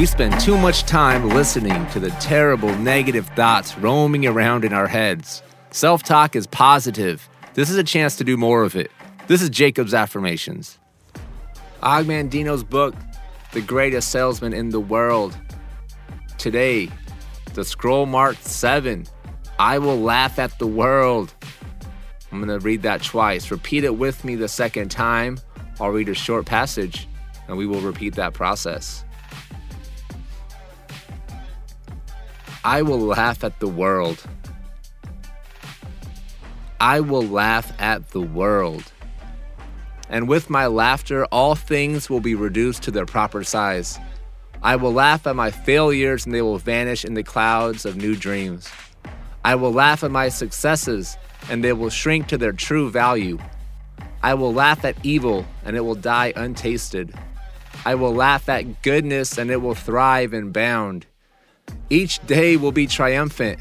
We spend too much time listening to the terrible negative thoughts roaming around in our heads. Self talk is positive. This is a chance to do more of it. This is Jacob's Affirmations. Og Mandino's book, The Greatest Salesman in the World. Today, the scroll marked 7. I will laugh at the world. I'm going to read that twice. Repeat it with me the second time. I'll read a short passage and we will repeat that process. I will laugh at the world. I will laugh at the world. And with my laughter, all things will be reduced to their proper size. I will laugh at my failures and they will vanish in the clouds of new dreams. I will laugh at my successes and they will shrink to their true value. I will laugh at evil and it will die untasted. I will laugh at goodness and it will thrive and bound. Each day will be triumphant.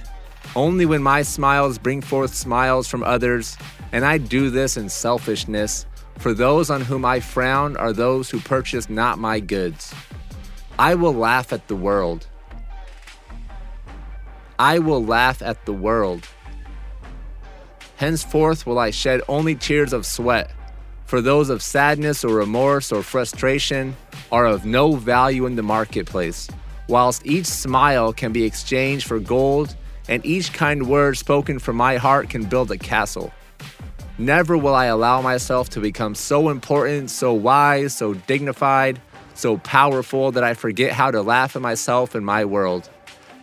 Only when my smiles bring forth smiles from others, and I do this in selfishness, for those on whom I frown are those who purchase not my goods. I will laugh at the world. I will laugh at the world. Henceforth will I shed only tears of sweat, for those of sadness or remorse or frustration are of no value in the marketplace, whilst each smile can be exchanged for gold, and each kind word spoken from my heart can build a castle. Never will I allow myself to become so important, so wise, so dignified, so powerful that I forget how to laugh at myself and my world.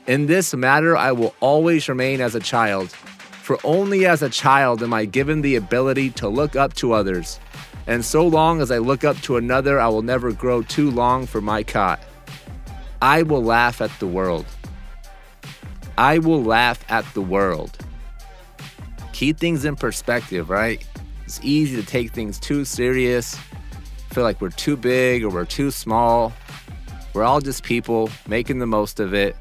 In this matter, I will always remain as a child, for only as a child am I given the ability to look up to others. And so long as I look up to another, I will never grow too long for my cot. I will laugh at the world. I will laugh at the world. Keep things in perspective, right? It's easy to take things too serious, feel like we're too big or we're too small. We're all just people making the most of it.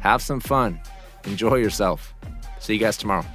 Have some fun. Enjoy yourself. See you guys tomorrow.